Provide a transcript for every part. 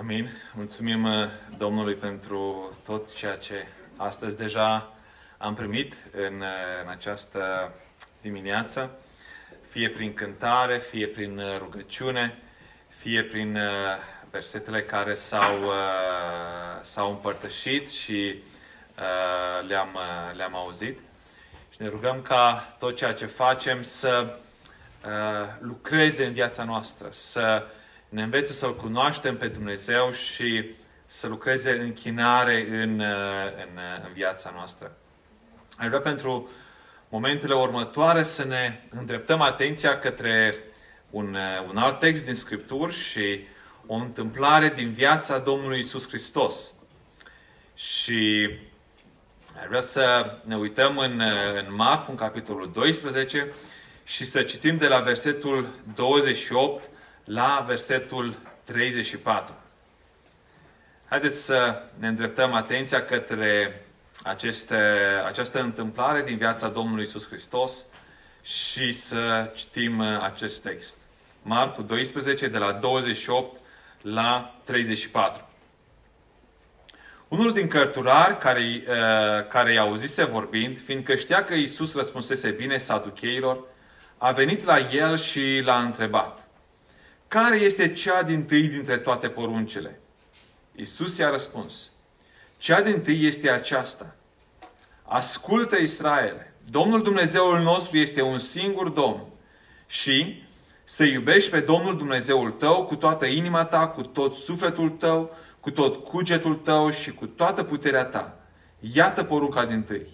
Amin. Mulțumim uh, Domnului pentru tot ceea ce astăzi deja am primit în, uh, în această dimineață, fie prin cântare, fie prin uh, rugăciune, fie prin versetele care s-au, s-au împărtășit și le-am, le-am auzit. Și ne rugăm ca tot ceea ce facem să lucreze în viața noastră, să ne învețe să-L cunoaștem pe Dumnezeu și să lucreze închinare în, în, în viața noastră. Aș vrea pentru momentele următoare să ne îndreptăm atenția către un, un alt text din Scripturi și o întâmplare din viața Domnului Isus Hristos. Și aș vrea să ne uităm în, în Marc, în capitolul 12, și să citim de la versetul 28 la versetul 34. Haideți să ne îndreptăm atenția către aceste, această întâmplare din viața Domnului Isus Hristos și să citim acest text. Marcu 12, de la 28 la 34. Unul din cărturari care, uh, care i-a auzise vorbind, fiindcă știa că Isus răspunsese bine saducheilor, a venit la el și l-a întrebat – care este cea din tâi dintre toate poruncile? Isus i-a răspuns. Cea din tâi este aceasta. Ascultă Israele. Domnul Dumnezeul nostru este un singur Domn. Și să iubești pe Domnul Dumnezeul tău cu toată inima ta, cu tot sufletul tău, cu tot cugetul tău și cu toată puterea ta. Iată porunca din tâi.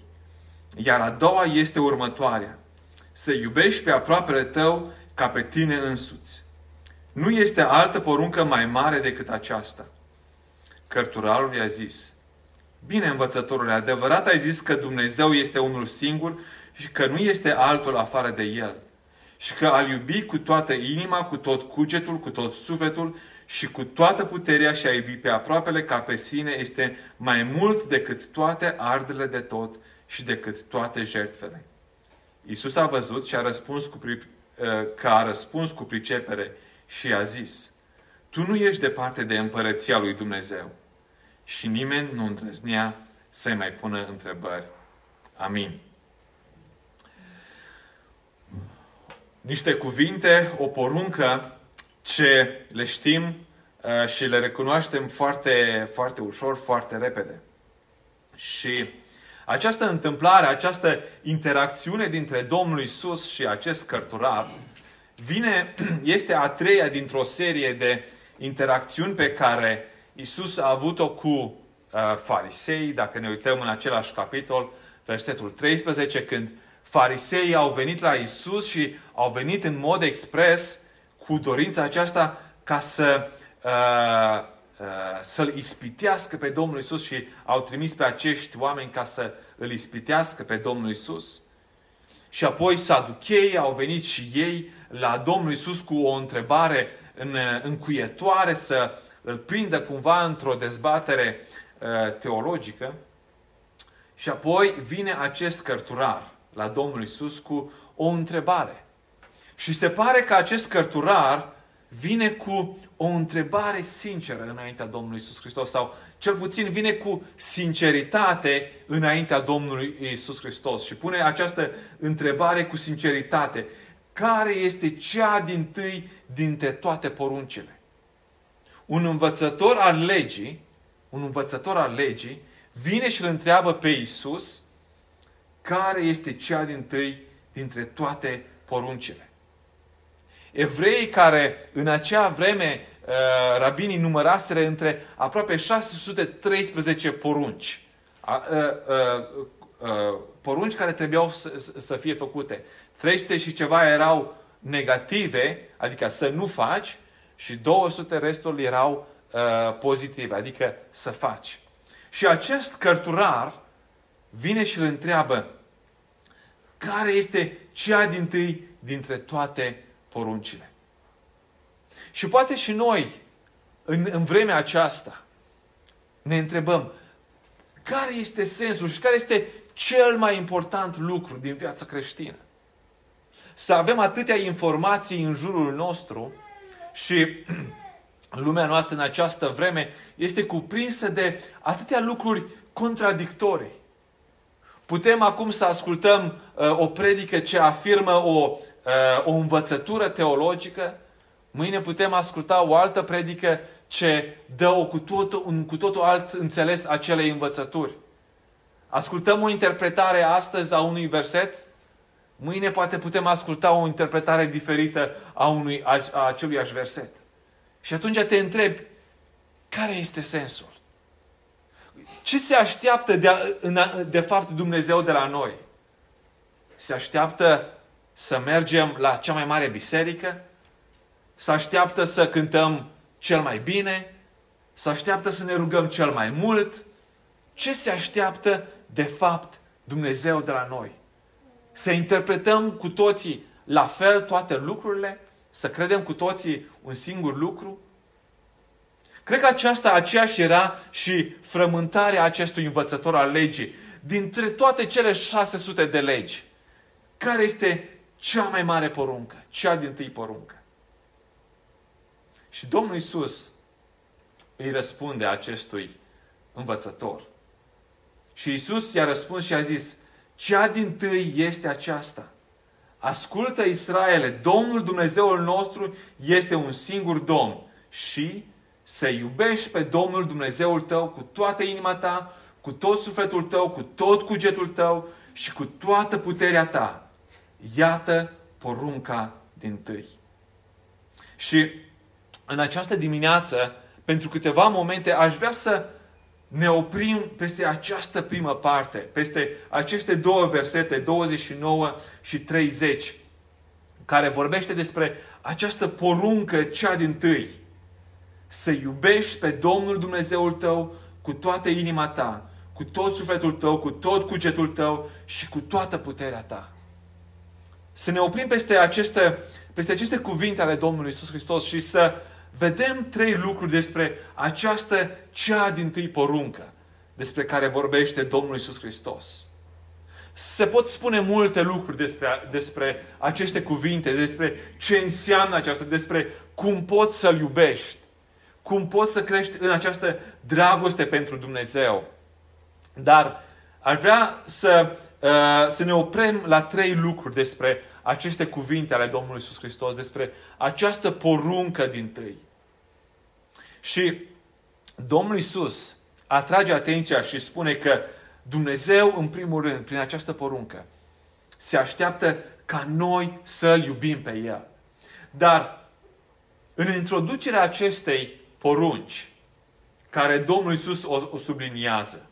Iar a doua este următoarea. Să iubești pe aproapele tău ca pe tine însuți. Nu este altă poruncă mai mare decât aceasta. Cărturarul i-a zis, Bine, învățătorule, adevărat ai zis că Dumnezeu este unul singur și că nu este altul afară de El. Și că al iubi cu toată inima, cu tot cugetul, cu tot sufletul și cu toată puterea și a iubi pe aproapele ca pe sine este mai mult decât toate ardele de tot și decât toate jertfele. Iisus a văzut și a răspuns cu, că a răspuns cu pricepere și a zis, Tu nu ești departe de împărăția lui Dumnezeu. Și nimeni nu îndrăznea să-i mai pună întrebări. Amin. Niște cuvinte, o poruncă ce le știm uh, și le recunoaștem foarte, foarte ușor, foarte repede. Și această întâmplare, această interacțiune dintre Domnul Isus și acest cărturar vine, este a treia dintr-o serie de interacțiuni pe care Isus a avut-o cu uh, farisei, dacă ne uităm în același capitol, versetul 13, când fariseii au venit la Isus și au venit în mod expres cu dorința aceasta ca să uh, uh, să-l ispitească pe Domnul Isus și au trimis pe acești oameni ca să îl ispitească pe Domnul Isus. Și apoi saducheii au venit și ei la Domnul Isus cu o întrebare în, încuietoare să îl prindă cumva într-o dezbatere uh, teologică. Și apoi vine acest cărturar la Domnul Isus cu o întrebare. Și se pare că acest cărturar vine cu o întrebare sinceră înaintea Domnului Isus Hristos sau cel puțin vine cu sinceritate înaintea Domnului Isus Hristos și pune această întrebare cu sinceritate care este cea din tâi dintre toate poruncile. Un învățător al legii, un învățător al legii, vine și îl întreabă pe Isus care este cea din tâi dintre toate poruncile. Evreii care în acea vreme uh, rabinii număraseră între aproape 613 porunci. Uh, uh, porunci care trebuiau să, să fie făcute. 300 și ceva erau negative, adică să nu faci, și 200 restul erau uh, pozitive, adică să faci. Și acest cărturar vine și îl întreabă care este cea din tâi dintre toate poruncile. Și poate și noi, în, în vremea aceasta, ne întrebăm care este sensul și care este cel mai important lucru din viața creștină să avem atâtea informații în jurul nostru și lumea noastră în această vreme este cuprinsă de atâtea lucruri contradictorii. Putem acum să ascultăm uh, o predică ce afirmă o, uh, o învățătură teologică, mâine putem asculta o altă predică ce dă o cu totul, un cu totul alt înțeles acelei învățături. Ascultăm o interpretare astăzi a unui verset, mâine poate putem asculta o interpretare diferită a, unui, a, a acelui verset. Și atunci te întrebi, care este sensul? Ce se așteaptă de, de fapt Dumnezeu de la noi? Se așteaptă să mergem la cea mai mare biserică? Se așteaptă să cântăm cel mai bine? Se așteaptă să ne rugăm cel mai mult? Ce se așteaptă de fapt Dumnezeu de la noi? Să interpretăm cu toții la fel toate lucrurile? Să credem cu toții un singur lucru? Cred că aceasta aceeași era și frământarea acestui învățător al legii. Dintre toate cele 600 de legi, care este cea mai mare poruncă? Cea din tâi poruncă. Și Domnul Isus îi răspunde acestui învățător. Și Isus i-a răspuns și a zis, cea din tâi este aceasta. Ascultă Israele, Domnul Dumnezeul nostru este un singur Domn și să iubești pe Domnul Dumnezeul tău cu toată inima ta, cu tot sufletul tău, cu tot cugetul tău și cu toată puterea ta. Iată porunca din tâi. Și în această dimineață, pentru câteva momente, aș vrea să ne oprim peste această primă parte, peste aceste două versete, 29 și 30, care vorbește despre această poruncă cea din tâi să iubești pe Domnul Dumnezeul tău cu toată inima ta, cu tot sufletul tău, cu tot cugetul tău și cu toată puterea ta. Să ne oprim peste aceste, peste aceste cuvinte ale Domnului Isus Hristos și să vedem trei lucruri despre această cea din tâi poruncă despre care vorbește Domnul Isus Hristos. Se pot spune multe lucruri despre, despre aceste cuvinte, despre ce înseamnă aceasta, despre cum poți să-L iubești cum poți să crești în această dragoste pentru Dumnezeu. Dar ar vrea să, uh, să ne oprim la trei lucruri despre aceste cuvinte ale Domnului Isus Hristos, despre această poruncă din tâi. Și Domnul Isus atrage atenția și spune că Dumnezeu, în primul rând, prin această poruncă, se așteaptă ca noi să-L iubim pe El. Dar în introducerea acestei porunci care Domnul Isus o, o subliniază.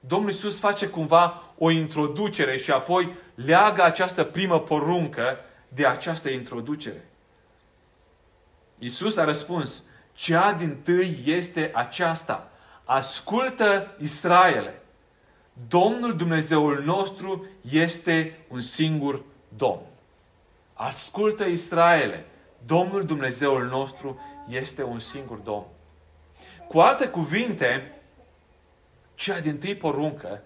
Domnul Isus face cumva o introducere și apoi leagă această primă poruncă de această introducere. Isus a răspuns, cea din tâi este aceasta. Ascultă Israele. Domnul Dumnezeul nostru este un singur Domn. Ascultă Israele. Domnul Dumnezeul nostru este un singur Domn. Cu alte cuvinte, cea din tâi poruncă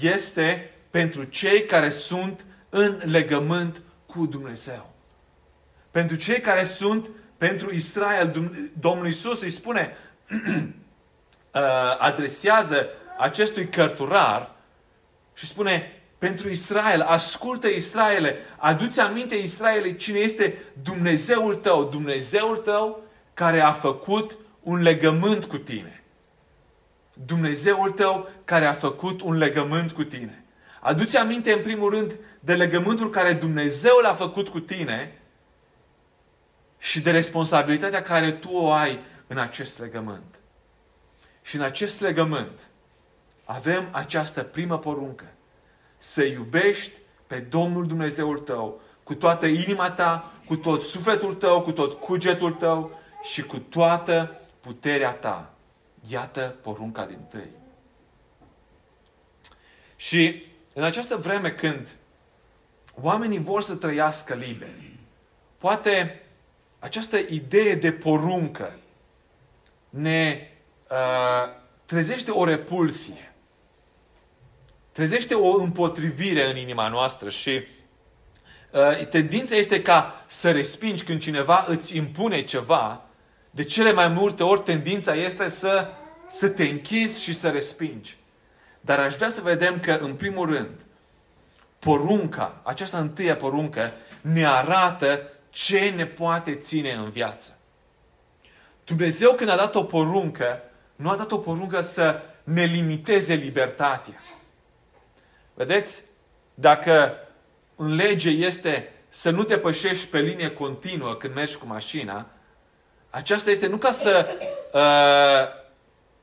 este pentru cei care sunt în legământ cu Dumnezeu. Pentru cei care sunt pentru Israel, Domnul Isus îi spune, uh, adresează acestui cărturar și spune, pentru Israel, ascultă Israele, aduți aminte Israele cine este Dumnezeul tău. Dumnezeul tău care a făcut un legământ cu tine. Dumnezeul tău care a făcut un legământ cu tine. Aduți aminte în primul rând de legământul care Dumnezeu l-a făcut cu tine și de responsabilitatea care tu o ai în acest legământ. Și în acest legământ avem această primă poruncă. Să iubești pe Domnul Dumnezeul tău cu toată inima ta, cu tot sufletul tău, cu tot cugetul tău și cu toată puterea ta. Iată porunca din tâi. Și în această vreme când oamenii vor să trăiască liberi, poate această idee de poruncă ne uh, trezește o repulsie, trezește o împotrivire în inima noastră și uh, tendința este ca să respingi când cineva îți impune ceva De cele mai multe ori tendința este să, să te închizi și să respingi. Dar aș vrea să vedem că, în primul rând, porunca, această întâia poruncă, ne arată ce ne poate ține în viață. Dumnezeu când a dat o poruncă, nu a dat o poruncă să ne limiteze libertatea. Vedeți? Dacă în lege este să nu te pășești pe linie continuă când mergi cu mașina, aceasta este nu ca să uh,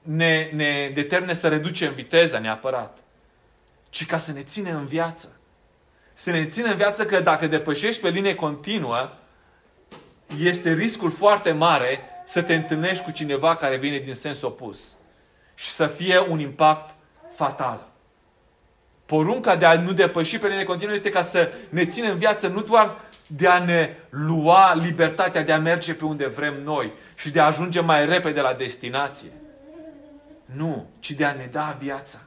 ne, ne determine să reducem viteza neapărat, ci ca să ne ține în viață. Să ne ține în viață că dacă depășești pe linie continuă, este riscul foarte mare să te întâlnești cu cineva care vine din sens opus și să fie un impact fatal. Porunca de a nu depăși pe linie continuă este ca să ne ținem în viață, nu doar de a ne lua libertatea de a merge pe unde vrem noi și de a ajunge mai repede la destinație. Nu, ci de a ne da viața.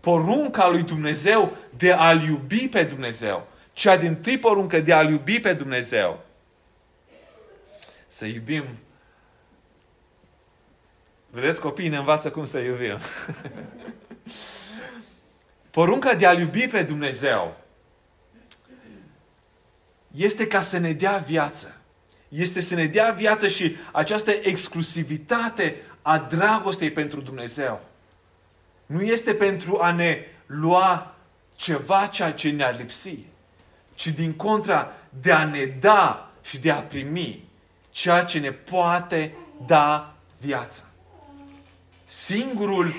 Porunca lui Dumnezeu de a-L iubi pe Dumnezeu. Cea din tâi poruncă de a-L iubi pe Dumnezeu. Să iubim. Vedeți, copiii ne învață cum să iubim. Porunca de a-L iubi pe Dumnezeu este ca să ne dea viață. Este să ne dea viață și această exclusivitate a dragostei pentru Dumnezeu. Nu este pentru a ne lua ceva ceea ce ne-ar lipsi, ci din contra de a ne da și de a primi ceea ce ne poate da viața. Singurul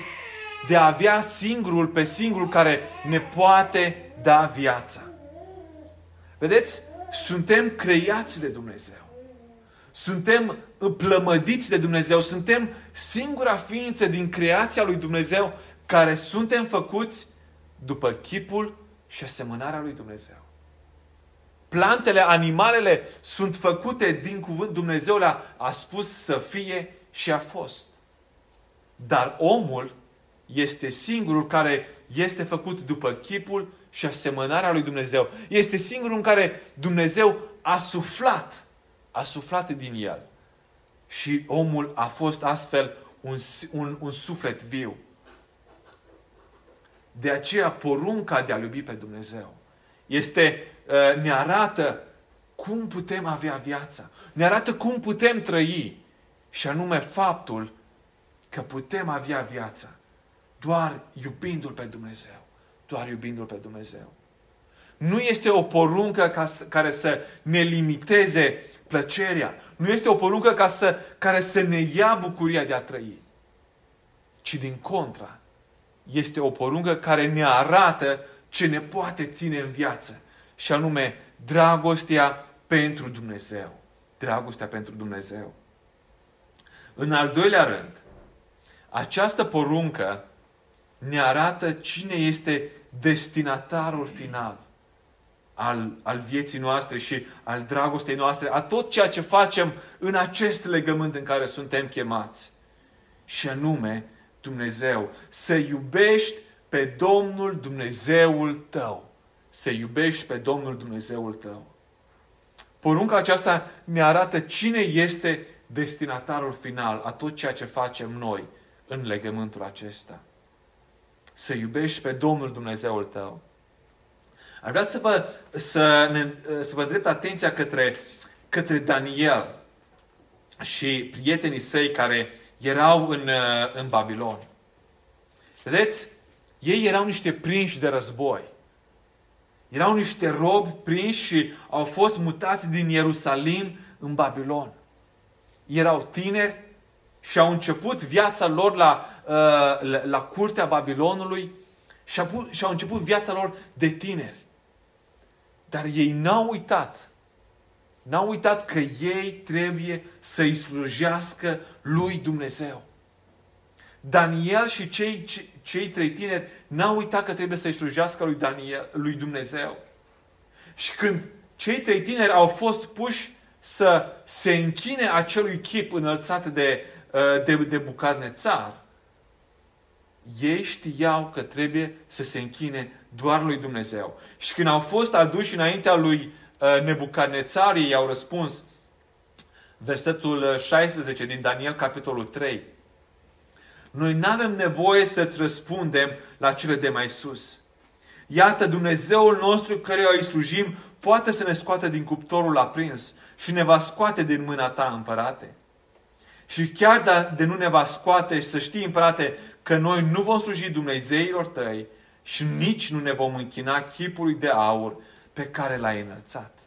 de a avea singurul pe singurul care ne poate da viața. Vedeți? Suntem creați de Dumnezeu. Suntem plămădiți de Dumnezeu. Suntem singura ființă din creația lui Dumnezeu care suntem făcuți după chipul și asemănarea lui Dumnezeu. Plantele, animalele sunt făcute din cuvânt. Dumnezeu le-a a spus să fie și a fost. Dar omul este singurul care este făcut după chipul și asemănarea lui Dumnezeu. Este singurul în care Dumnezeu a suflat, a suflat din el. Și omul a fost astfel un, un, un suflet viu. De aceea porunca de a iubi pe Dumnezeu este, uh, ne arată cum putem avea viața. Ne arată cum putem trăi. Și anume faptul că putem avea viața doar iubindu-L pe Dumnezeu. Doar iubindu-L pe Dumnezeu. Nu este o poruncă ca să, care să ne limiteze plăcerea. Nu este o poruncă ca să, care să ne ia bucuria de a trăi. Ci din contra, este o poruncă care ne arată ce ne poate ține în viață. Și anume, dragostea pentru Dumnezeu. Dragostea pentru Dumnezeu. În al doilea rând, această poruncă ne arată cine este destinatarul final al, al vieții noastre și al dragostei noastre, a tot ceea ce facem în acest legământ în care suntem chemați. Și anume, Dumnezeu, să iubești pe Domnul Dumnezeul tău. Să iubești pe Domnul Dumnezeul tău. Porunca aceasta ne arată cine este destinatarul final a tot ceea ce facem noi în legământul acesta. Să iubești pe Domnul Dumnezeul tău. Ar vrea să vă, să, ne, să vă drept atenția către, către Daniel și prietenii săi care erau în, în Babilon. Vedeți? Ei erau niște prinși de război. Erau niște robi prinși și au fost mutați din Ierusalim în Babilon. Erau tineri și au început viața lor la, uh, la, la curtea Babilonului și au început viața lor de tineri. Dar ei n-au uitat. N-au uitat că ei trebuie să-i slujească lui Dumnezeu. Daniel și cei, cei trei tineri n-au uitat că trebuie să-i slujească lui, Daniel, lui Dumnezeu. Și când cei trei tineri au fost puși să se închine acelui chip înălțat de, uh, de, de Bucadnețar, ei știau că trebuie să se închine doar lui Dumnezeu. Și când au fost aduși înaintea lui uh, Nebucadnețar, ei au răspuns, versetul 16 din Daniel, capitolul 3. Noi nu avem nevoie să-ți răspundem la cele de mai sus. Iată, Dumnezeul nostru căruia îi slujim poate să ne scoată din cuptorul aprins și ne va scoate din mâna ta, împărate. Și chiar de nu ne va scoate și să știi, împărate, că noi nu vom sluji Dumnezeilor tăi și nici nu ne vom închina chipului de aur pe care l-ai înălțat.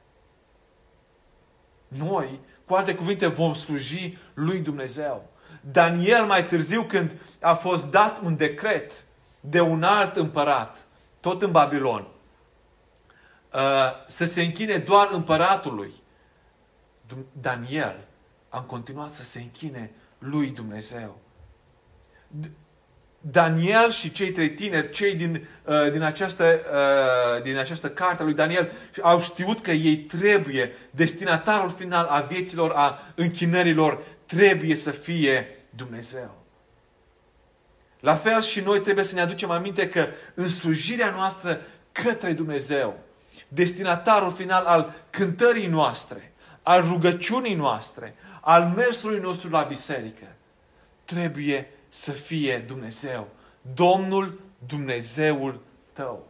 Noi, cu alte cuvinte, vom sluji lui Dumnezeu. Daniel mai târziu, când a fost dat un decret de un alt împărat, tot în Babilon, uh, să se închine doar împăratului, Daniel a continuat să se închine lui Dumnezeu. Daniel și cei trei tineri, cei din, uh, din, această, uh, din această carte lui Daniel, au știut că ei trebuie, destinatarul final a vieților, a închinărilor, trebuie să fie Dumnezeu. La fel și noi trebuie să ne aducem aminte că în slujirea noastră către Dumnezeu, destinatarul final al cântării noastre, al rugăciunii noastre, al mersului nostru la biserică, trebuie să fie Dumnezeu. Domnul Dumnezeul tău.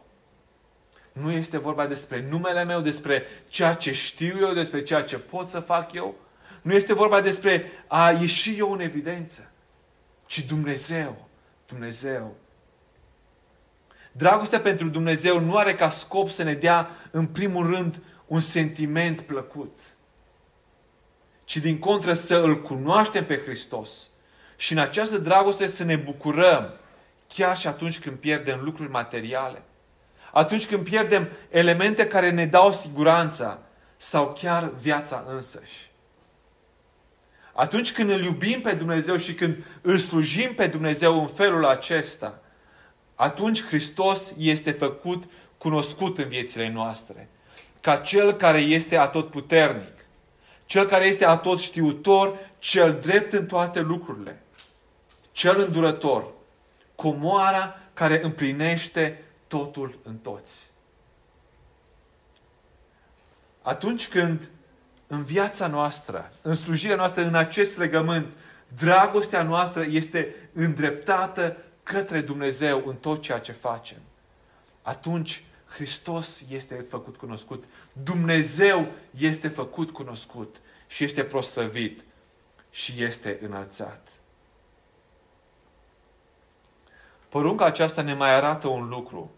Nu este vorba despre numele meu, despre ceea ce știu eu, despre ceea ce pot să fac eu. Nu este vorba despre a ieși eu în evidență, ci Dumnezeu. Dumnezeu. Dragostea pentru Dumnezeu nu are ca scop să ne dea, în primul rând, un sentiment plăcut, ci din contră să îl cunoaștem pe Hristos și în această dragoste să ne bucurăm chiar și atunci când pierdem lucruri materiale, atunci când pierdem elemente care ne dau siguranța sau chiar viața însăși. Atunci când îl iubim pe Dumnezeu și când îl slujim pe Dumnezeu în felul acesta, atunci Hristos este făcut cunoscut în viețile noastre. Ca Cel care este atotputernic, Cel care este atot știutor, Cel drept în toate lucrurile, Cel îndurător, comoara care împlinește totul în toți. Atunci când în viața noastră, în slujirea noastră, în acest legământ, dragostea noastră este îndreptată către Dumnezeu în tot ceea ce facem. Atunci Hristos este făcut cunoscut. Dumnezeu este făcut cunoscut și este proslăvit și este înălțat. Porunca aceasta ne mai arată un lucru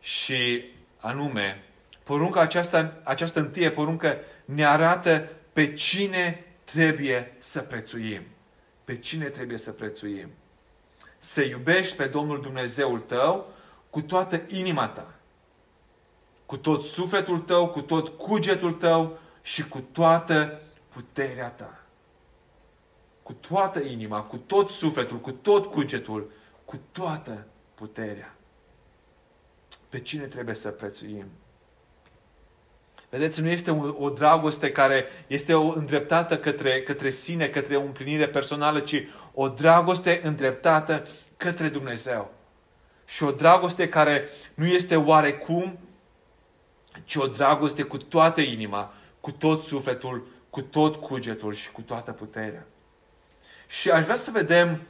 și anume, porunca aceasta, această întâie poruncă ne arată pe cine trebuie să prețuim. Pe cine trebuie să prețuim. Să iubești pe Domnul Dumnezeul tău cu toată inima ta, cu tot sufletul tău, cu tot cugetul tău și cu toată puterea ta. Cu toată inima, cu tot sufletul, cu tot cugetul, cu toată puterea. Pe cine trebuie să prețuim? Vedeți, nu este o, o dragoste care este o îndreptată către, către sine, către o împlinire personală, ci o dragoste îndreptată către Dumnezeu. Și o dragoste care nu este oarecum, ci o dragoste cu toată inima, cu tot sufletul, cu tot cugetul și cu toată puterea. Și aș vrea să vedem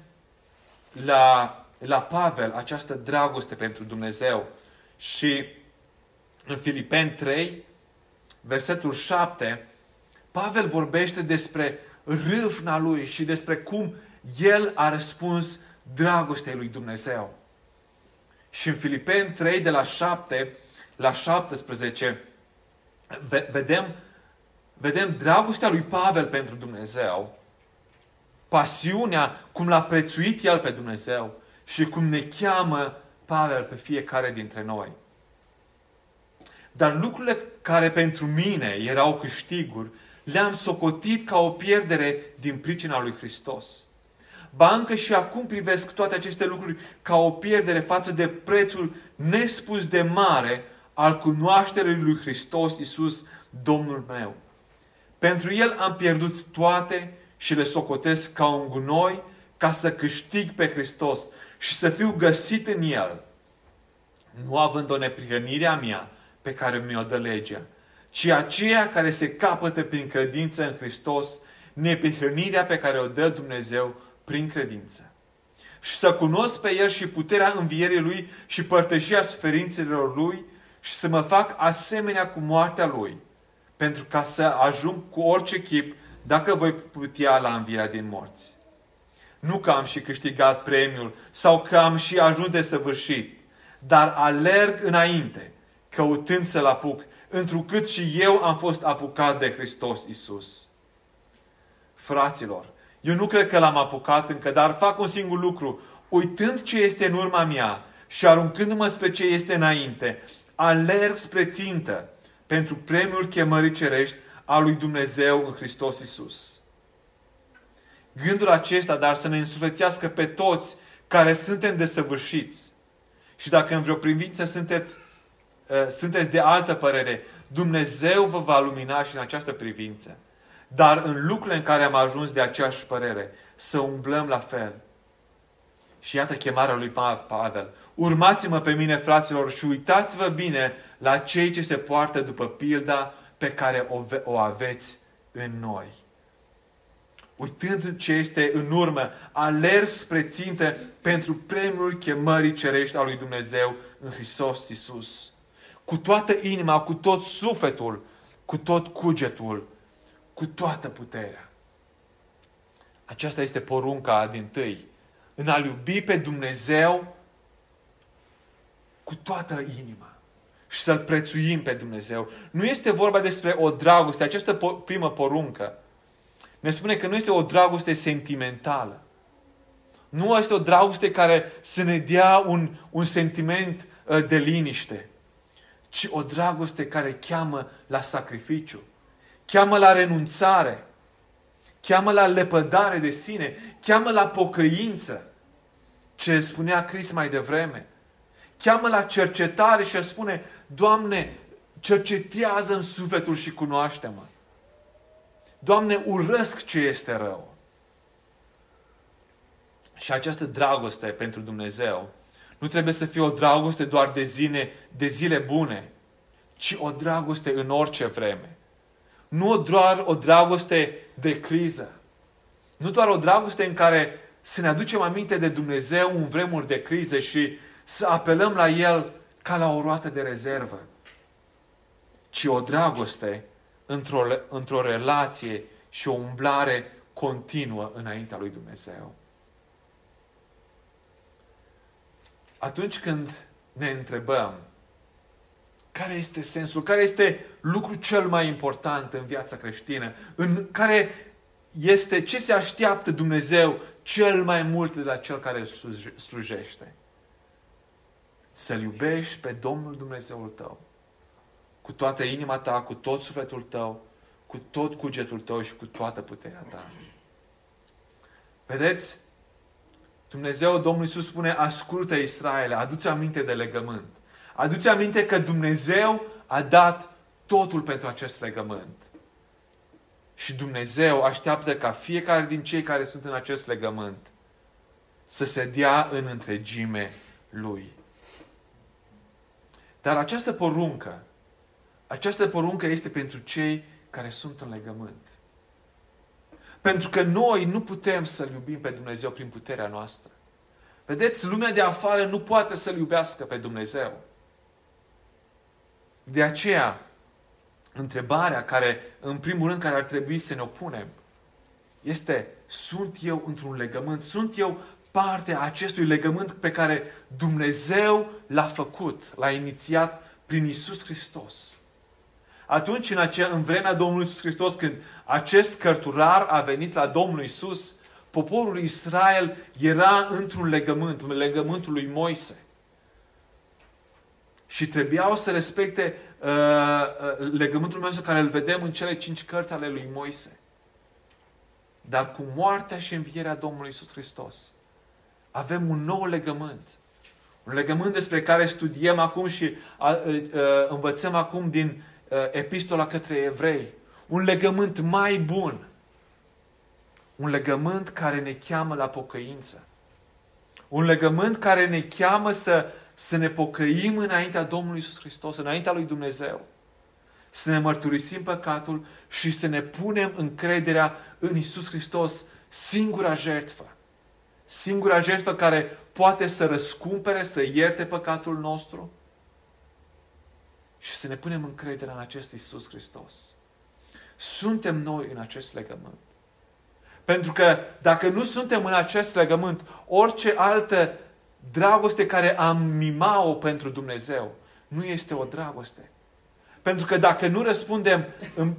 la, la Pavel această dragoste pentru Dumnezeu. Și în Filipeni 3, versetul 7, Pavel vorbește despre râvna lui și despre cum el a răspuns dragostei lui Dumnezeu. Și în Filipeni 3, de la 7 la 17, vedem, vedem dragostea lui Pavel pentru Dumnezeu, pasiunea, cum l-a prețuit el pe Dumnezeu și cum ne cheamă Pavel pe fiecare dintre noi. Dar lucrurile care pentru mine erau câștiguri, le-am socotit ca o pierdere din pricina lui Hristos. Ba încă și acum privesc toate aceste lucruri ca o pierdere față de prețul nespus de mare al cunoașterii lui Hristos Iisus, Domnul meu. Pentru El am pierdut toate și le socotesc ca un gunoi ca să câștig pe Hristos și să fiu găsit în El, nu având o neprihănire a mea, pe care mi-o dă legea, ci aceea care se capătă prin credință în Hristos nepihănirea pe care o dă Dumnezeu prin credință. Și să cunosc pe El și puterea învierii Lui și părtășia suferințelor Lui și să mă fac asemenea cu moartea Lui, pentru ca să ajung cu orice chip, dacă voi putea la învierea din morți. Nu că am și câștigat premiul sau că am și ajuns de săvârșit, dar alerg înainte, căutând să-L apuc, întrucât și eu am fost apucat de Hristos Isus. Fraților, eu nu cred că l-am apucat încă, dar fac un singur lucru. Uitând ce este în urma mea și aruncându-mă spre ce este înainte, alerg spre țintă pentru premiul chemării cerești al lui Dumnezeu în Hristos Isus. Gândul acesta, dar să ne însuflețească pe toți care suntem desăvârșiți. Și dacă în vreo privință sunteți, uh, sunteți de altă părere, Dumnezeu vă va lumina și în această privință. Dar în lucrurile în care am ajuns de aceeași părere, să umblăm la fel. Și iată chemarea lui Pavel. Urmați-mă pe mine, fraților, și uitați-vă bine la cei ce se poartă după pilda pe care o, o aveți în noi. Uitând ce este în urmă, alerg spre țintă pentru premiul chemării cerești al lui Dumnezeu în Hristos Iisus. Cu toată inima, cu tot sufletul, cu tot cugetul, cu toată puterea. Aceasta este porunca din tâi. În a iubi pe Dumnezeu cu toată inima. Și să-L prețuim pe Dumnezeu. Nu este vorba despre o dragoste. Această primă poruncă ne spune că nu este o dragoste sentimentală. Nu este o dragoste care să ne dea un, un sentiment uh, de liniște, ci o dragoste care cheamă la sacrificiu cheamă la renunțare, cheamă la lepădare de sine, cheamă la pocăință, ce spunea Cris mai devreme. Cheamă la cercetare și spune, Doamne, cercetează în sufletul și cunoaște-mă. Doamne, urăsc ce este rău. Și această dragoste pentru Dumnezeu nu trebuie să fie o dragoste doar de zile, de zile bune, ci o dragoste în orice vreme. Nu doar o dragoste de criză. Nu doar o dragoste în care să ne aducem aminte de Dumnezeu în vremuri de criză și să apelăm la El ca la o roată de rezervă. Ci o dragoste într-o, într-o relație și o umblare continuă înaintea lui Dumnezeu. Atunci când ne întrebăm care este sensul? Care este lucrul cel mai important în viața creștină? În care este ce se așteaptă Dumnezeu cel mai mult de la cel care îl slujește? Să-L iubești pe Domnul Dumnezeul tău cu toată inima ta, cu tot sufletul tău, cu tot cugetul tău și cu toată puterea ta. Vedeți? Dumnezeu, Domnul Iisus spune, ascultă Israele, aduți aminte de legământ. Aduți aminte că Dumnezeu a dat totul pentru acest legământ. Și Dumnezeu așteaptă ca fiecare din cei care sunt în acest legământ să se dea în întregime Lui. Dar această poruncă, această poruncă este pentru cei care sunt în legământ. Pentru că noi nu putem să-L iubim pe Dumnezeu prin puterea noastră. Vedeți, lumea de afară nu poate să-L iubească pe Dumnezeu. De aceea, întrebarea care, în primul rând, care ar trebui să ne opunem, este, sunt eu într-un legământ? Sunt eu parte a acestui legământ pe care Dumnezeu l-a făcut, l-a inițiat prin Isus Hristos? Atunci, în, acea, în vremea Domnului Isus Hristos, când acest cărturar a venit la Domnul Isus, poporul Israel era într-un legământ, în legământul lui Moise și trebuiau să respecte uh, uh, legământul meu care îl vedem în cele cinci cărți ale lui Moise. Dar cu moartea și învierea Domnului Isus Hristos avem un nou legământ. Un legământ despre care studiem acum și uh, uh, învățăm acum din uh, epistola către evrei. Un legământ mai bun. Un legământ care ne cheamă la pocăință. Un legământ care ne cheamă să să ne pocăim înaintea Domnului Isus Hristos, înaintea lui Dumnezeu. să ne mărturisim păcatul și să ne punem încrederea în Isus Hristos, singura jertfă. Singura jertfă care poate să răscumpere, să ierte păcatul nostru și să ne punem încrederea în acest Isus Hristos. Suntem noi în acest legământ. Pentru că dacă nu suntem în acest legământ, orice altă dragoste care am mima-o pentru Dumnezeu nu este o dragoste. Pentru că dacă nu răspundem în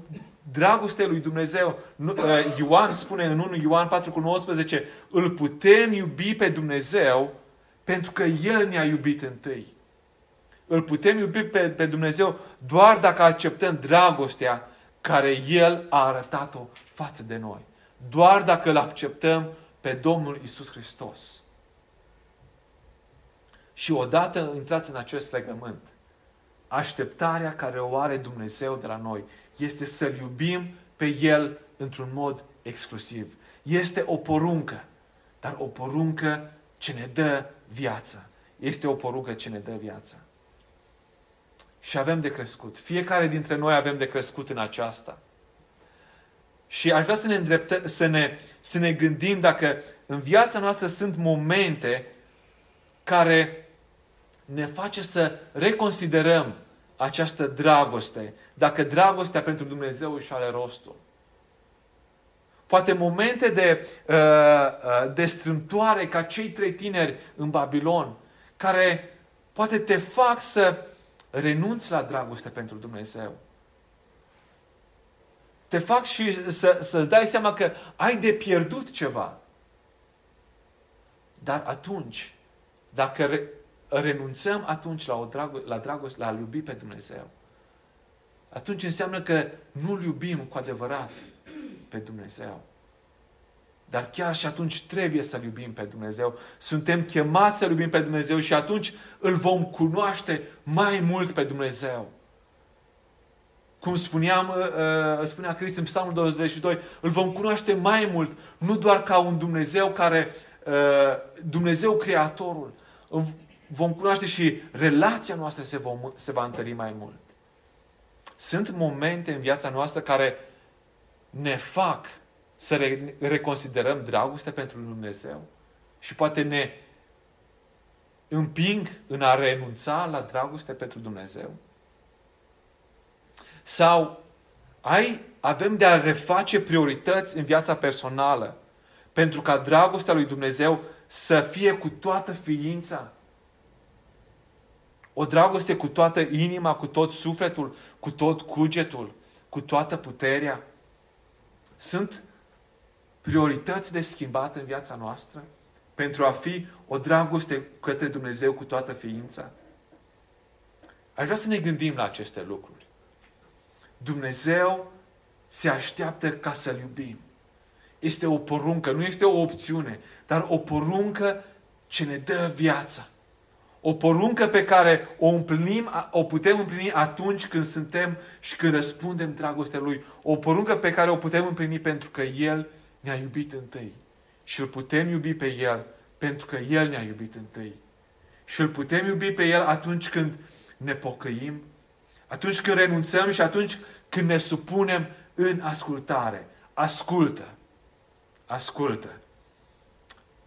dragoste lui Dumnezeu, uh, Ioan spune în 1 Ioan 4 cu 19, îl putem iubi pe Dumnezeu pentru că El ne-a iubit întâi. Îl putem iubi pe, pe Dumnezeu doar dacă acceptăm dragostea care El a arătat-o față de noi. Doar dacă îl acceptăm pe Domnul Isus Hristos. Și odată intrați în acest legământ, așteptarea care o are Dumnezeu de la noi este să-L iubim pe El într-un mod exclusiv. Este o poruncă, dar o poruncă ce ne dă viață. Este o poruncă ce ne dă viață. Și avem de crescut. Fiecare dintre noi avem de crescut în aceasta. Și aș vrea să ne, îndreptă, să ne, să ne gândim dacă în viața noastră sunt momente care ne face să reconsiderăm această dragoste, dacă dragostea pentru Dumnezeu își are rostul. Poate momente de, uh, uh, de strântoare ca cei trei tineri în Babilon, care poate te fac să renunți la dragoste pentru Dumnezeu. Te fac și să, să-ți dai seama că ai de pierdut ceva. Dar atunci, dacă re, renunțăm atunci la, o drago- la dragoste, la a iubi pe Dumnezeu, atunci înseamnă că nu-L iubim cu adevărat pe Dumnezeu. Dar chiar și atunci trebuie să iubim pe Dumnezeu. Suntem chemați să iubim pe Dumnezeu și atunci îl vom cunoaște mai mult pe Dumnezeu. Cum spuneam, uh, uh, spunea Crist în Psalmul 22, îl vom cunoaște mai mult, nu doar ca un Dumnezeu care, uh, Dumnezeu Creatorul. Vom cunoaște și relația noastră se, vom, se va întări mai mult. Sunt momente în viața noastră care ne fac să re- reconsiderăm dragostea pentru Dumnezeu și poate ne împing în a renunța la dragoste pentru Dumnezeu. Sau ai, avem de a reface priorități în viața personală pentru ca dragostea lui Dumnezeu să fie cu toată ființa. O dragoste cu toată inima, cu tot sufletul, cu tot cugetul, cu toată puterea. Sunt priorități de schimbat în viața noastră pentru a fi o dragoste către Dumnezeu cu toată ființa? Aș vrea să ne gândim la aceste lucruri. Dumnezeu se așteaptă ca să-L iubim. Este o poruncă, nu este o opțiune, dar o poruncă ce ne dă viața. O poruncă pe care o, împlinim, o putem împlini atunci când suntem și când răspundem dragostea Lui. O poruncă pe care o putem împlini pentru că El ne-a iubit întâi. Și îl putem iubi pe El pentru că El ne-a iubit întâi. Și îl putem iubi pe El atunci când ne pocăim, atunci când renunțăm și atunci când ne supunem în ascultare. Ascultă! Ascultă!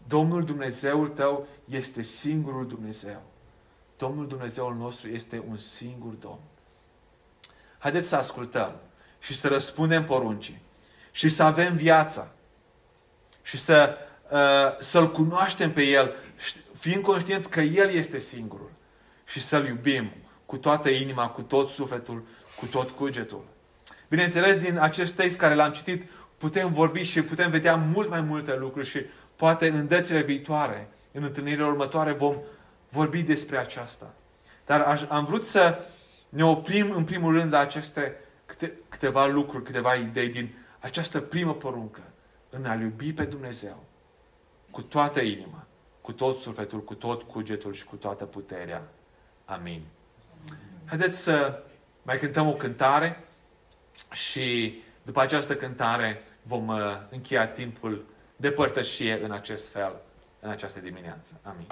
Domnul Dumnezeul tău este singurul Dumnezeu. Domnul Dumnezeul nostru este un singur Domn. Haideți să ascultăm și să răspundem poruncii și să avem viața și să, uh, să-L cunoaștem pe El, fiind conștienți că El este singurul și să-L iubim cu toată inima, cu tot sufletul, cu tot cugetul. Bineînțeles, din acest text care l-am citit, putem vorbi și putem vedea mult mai multe lucruri și poate în dățile viitoare, în întâlnirile următoare, vom vorbi despre aceasta. Dar aș, am vrut să ne oprim în primul rând la aceste câte, câteva lucruri, câteva idei din această primă poruncă în a iubi pe Dumnezeu cu toată inima, cu tot sufletul, cu tot cugetul și cu toată puterea. Amin. Haideți să mai cântăm o cântare și după această cântare vom uh, încheia timpul de părtășie în acest fel, în această dimineață. Amin.